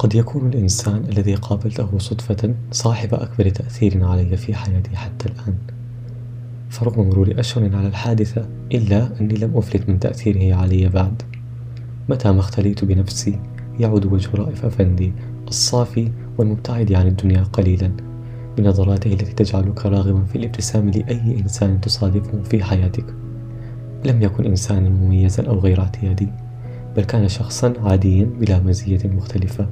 قد يكون الإنسان الذي قابلته صدفة صاحب أكبر تأثير علي في حياتي حتى الآن. فرغم مرور أشهر على الحادثة إلا أني لم أفلت من تأثيره علي بعد. متى ما اختليت بنفسي يعود وجه رائف أفندي الصافي والمبتعد عن الدنيا قليلا بنظراته التي تجعلك راغبا في الابتسام لأي إنسان تصادفه في حياتك. لم يكن إنسانا مميزا أو غير اعتيادي بل كان شخصا عاديا بلا مزية مختلفة.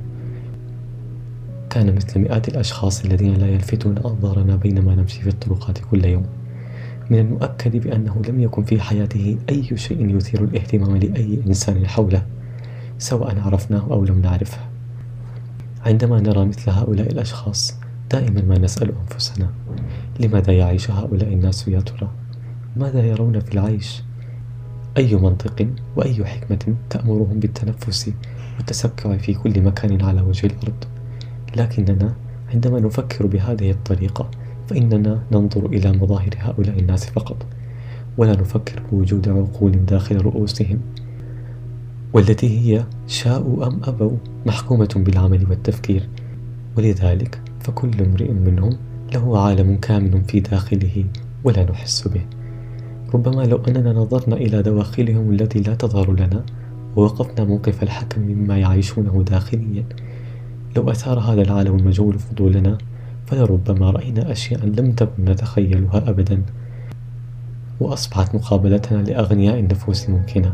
كان مثل مئات الأشخاص الذين لا يلفتون أنظارنا بينما نمشي في الطرقات كل يوم من المؤكد بأنه لم يكن في حياته أي شيء يثير الاهتمام لأي إنسان حوله سواء عرفناه أو لم نعرفه عندما نرى مثل هؤلاء الأشخاص دائما ما نسأل أنفسنا لماذا يعيش هؤلاء الناس يا ترى؟ ماذا يرون في العيش؟ أي منطق وأي حكمة تأمرهم بالتنفس والتسكع في كل مكان على وجه الأرض لكننا عندما نفكر بهذه الطريقة فإننا ننظر إلى مظاهر هؤلاء الناس فقط ولا نفكر بوجود عقول داخل رؤوسهم والتي هي شاءوا أم أبوا محكومة بالعمل والتفكير. ولذلك فكل امرئ منهم له عالم كامل في داخله ولا نحس به. ربما لو أننا نظرنا إلى دواخلهم التي لا تظهر لنا ووقفنا موقف الحكم مما يعيشونه داخليا لو أثار هذا العالم المجهول فضولنا فلربما رأينا أشياء لم تكن نتخيلها أبدا. وأصبحت مقابلتنا لأغنياء النفوس ممكنة.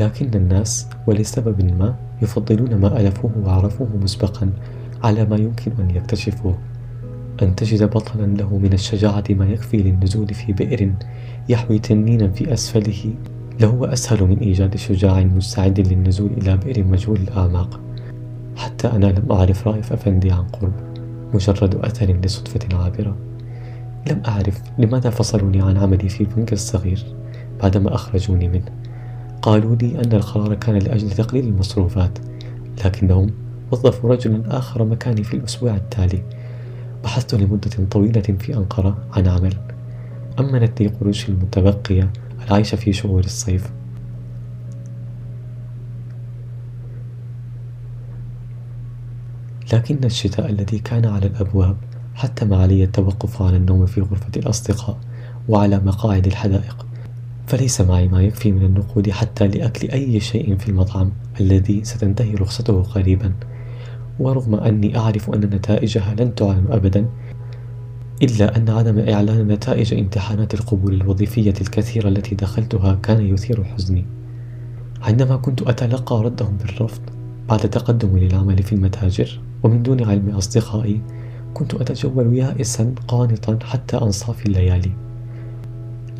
لكن الناس ولسبب ما يفضلون ما ألفوه وعرفوه مسبقا على ما يمكن أن يكتشفوه. أن تجد بطلا له من الشجاعة ما يكفي للنزول في بئر يحوي تنينا في أسفله. لهو أسهل من إيجاد شجاع مستعد للنزول إلى بئر مجهول الآماق حتى أنا لم أعرف رائف أفندي عن قرب مجرد أثر لصدفة عابرة. لم أعرف لماذا فصلوني عن عملي في البنك الصغير بعدما أخرجوني منه. قالوا لي أن القرار كان لأجل تقليل المصروفات لكنهم وظفوا رجلا آخر مكاني في الأسبوع التالي. بحثت لمدة طويلة في أنقرة عن عمل. أمنت لي قروشي المتبقية العيش في شهور الصيف. لكن الشتاء الذي كان على الأبواب حتم علي التوقف عن النوم في غرفة الأصدقاء وعلى مقاعد الحدائق. فليس معي ما يكفي من النقود حتى لأكل أي شيء في المطعم الذي ستنتهي رخصته قريبا. ورغم أني أعرف أن نتائجها لن تعلن أبدا إلا أن عدم إعلان نتائج امتحانات القبول الوظيفية الكثيرة التي دخلتها كان يثير حزني. عندما كنت أتلقى ردهم بالرفض بعد تقدمي للعمل في المتاجر ومن دون علم أصدقائي كنت أتجول يائسا قانطا حتى أنصاف الليالي.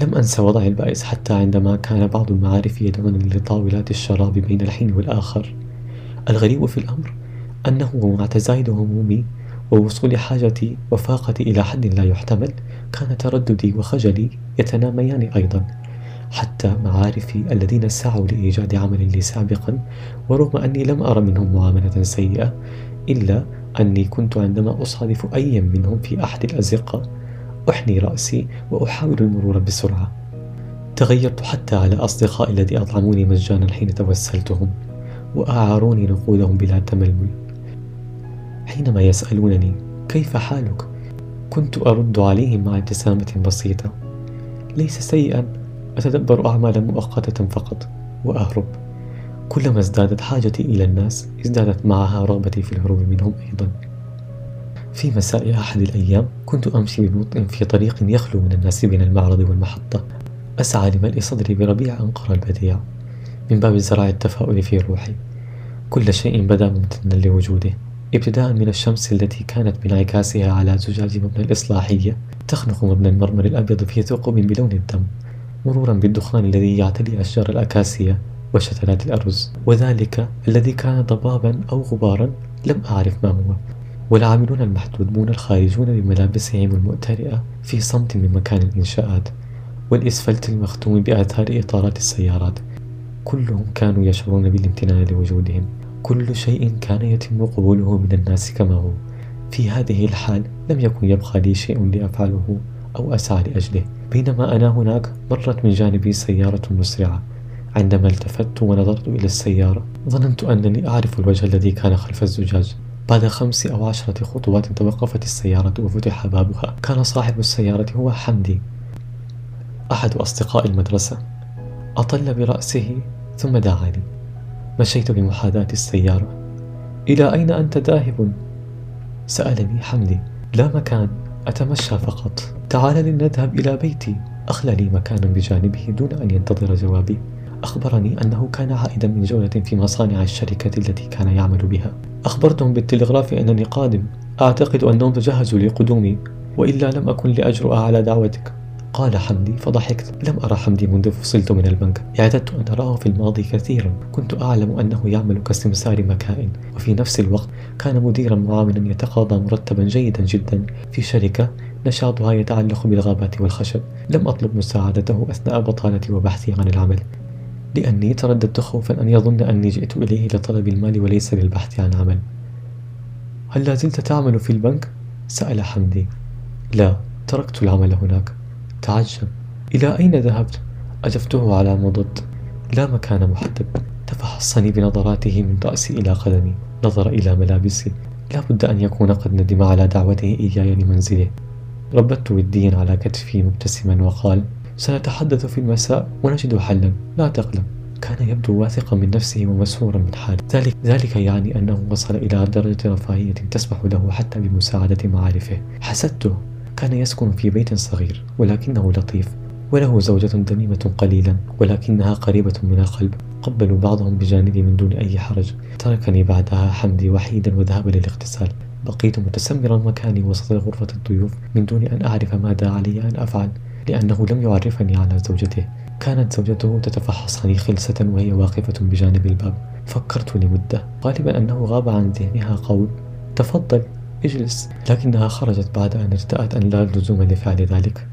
لم أنس وضعي البائس حتى عندما كان بعض المعارف يدعونني لطاولات الشراب بين الحين والآخر. الغريب في الأمر أنه ومع تزايد همومي ووصول حاجتي وفاقتي إلى حد لا يحتمل كان ترددي وخجلي يتناميان أيضا. حتى معارفي الذين سعوا لإيجاد عمل لي سابقا ورغم أني لم أرى منهم معاملة سيئة إلا أني كنت عندما أصادف أي منهم في أحد الأزقة أحني رأسي وأحاول المرور بسرعة. تغيرت حتى على أصدقائي الذي أطعموني مجانا حين توسلتهم وأعاروني نقودهم بلا تململ. حينما يسألونني كيف حالك؟ كنت أرد عليهم مع ابتسامة بسيطة. ليس سيئا أتدبر أعمالا مؤقتة فقط. وأهرب. كلما ازدادت حاجتي إلى الناس ازدادت معها رغبتي في الهروب منهم أيضا. في مساء أحد الأيام كنت أمشي ببطء في طريق يخلو من الناس بين المعرض والمحطة. أسعى لملء صدري بربيع أنقر البديع من باب زرع التفاؤل في روحي. كل شيء بدا ممتنا لوجوده. ابتداء من الشمس التي كانت بانعكاسها على زجاج مبنى الإصلاحية تخنق مبنى المرمر الأبيض في ثقب بلون الدم مرورا بالدخان الذي يعتلي أشجار الأكاسية وشتلات الأرز. وذلك الذي كان ضبابا أو غبارا لم أعرف ما هو. والعاملون المحدودون الخارجون بملابسهم المؤترئة في صمت من مكان الإنشاءات. والإسفلت المختوم بآثار إطارات السيارات. كلهم كانوا يشعرون بالامتنان لوجودهم. كل شيء كان يتم قبوله من الناس كما هو. في هذه الحال لم يكن يبقى لي شيء لأفعله أو أسعى لأجله. بينما أنا هناك مرت من جانبي سيارة مسرعة. عندما التفت ونظرت إلى السيارة ظننت أنني أعرف الوجه الذي كان خلف الزجاج. بعد خمس أو عشرة خطوات توقفت السيارة وفتح بابها. كان صاحب السيارة هو حمدي أحد أصدقاء المدرسة. أطل برأسه ثم دعاني. مشيت بمحاذاة السيارة. إلى أين أنت ذاهب؟ سألني حمدي. لا مكان أتمشى فقط. تعال لنذهب إلى بيتي. أخلى لي مكان بجانبه دون أن ينتظر جوابي. أخبرني أنه كان عائدا من جولة في مصانع الشركة التي كان يعمل بها. أخبرتهم بالتلغراف أنني قادم. أعتقد أنهم تجهزوا لقدومي وإلا لم أكن لأجرؤ على دعوتك. قال حمدي فضحكت. لم أرى حمدي منذ فصلت من البنك. اعتدت أن أراه في الماضي كثيرا. كنت أعلم أنه يعمل كسمسار مكائن. وفي نفس الوقت كان مديرا معاونا يتقاضى مرتبا جيدا جدا. في شركة نشاطها يتعلق بالغابات والخشب. لم أطلب مساعدته أثناء بطالتي وبحثي عن العمل. لأني ترددت خوفا أن يظن أني جئت إليه لطلب المال وليس للبحث عن عمل. هل لا زلت تعمل في البنك؟ سأل حمدي. لا تركت العمل هناك. تعجب. إلى أين ذهبت؟ أجبته على مضض. لا مكان محدد. تفحصني بنظراته من رأسي إلى قدمي. نظر إلى ملابسي. لا بد أن يكون قد ندم على دعوته إياي لمنزله. ربطت وديا على كتفي مبتسما وقال سنتحدث في المساء ونجد حلا لا تقلق. كان يبدو واثقا من نفسه ومسرورا من حاله. ذلك, ذلك يعني أنه وصل إلى درجة رفاهية تسمح له حتى بمساعدة معارفه. حسدته. كان يسكن في بيت صغير ولكنه لطيف وله زوجة دميمة قليلا ولكنها قريبة من القلب. قبلوا بعضهم بجانبي من دون أي حرج. تركني بعدها حمدي وحيدا وذهب للاغتسال. بقيت متسمرا مكاني وسط غرفة الضيوف من دون أن أعرف ماذا علي أن أفعل. لأنه لم يعرفني على زوجته. كانت زوجته تتفحصني خلسة وهي واقفة بجانب الباب. فكرت لمدة. غالبا أنه غاب عن ذهنها قول تفضل اجلس. لكنها خرجت بعد أن ارتأت أن لا لزوم لفعل ذلك.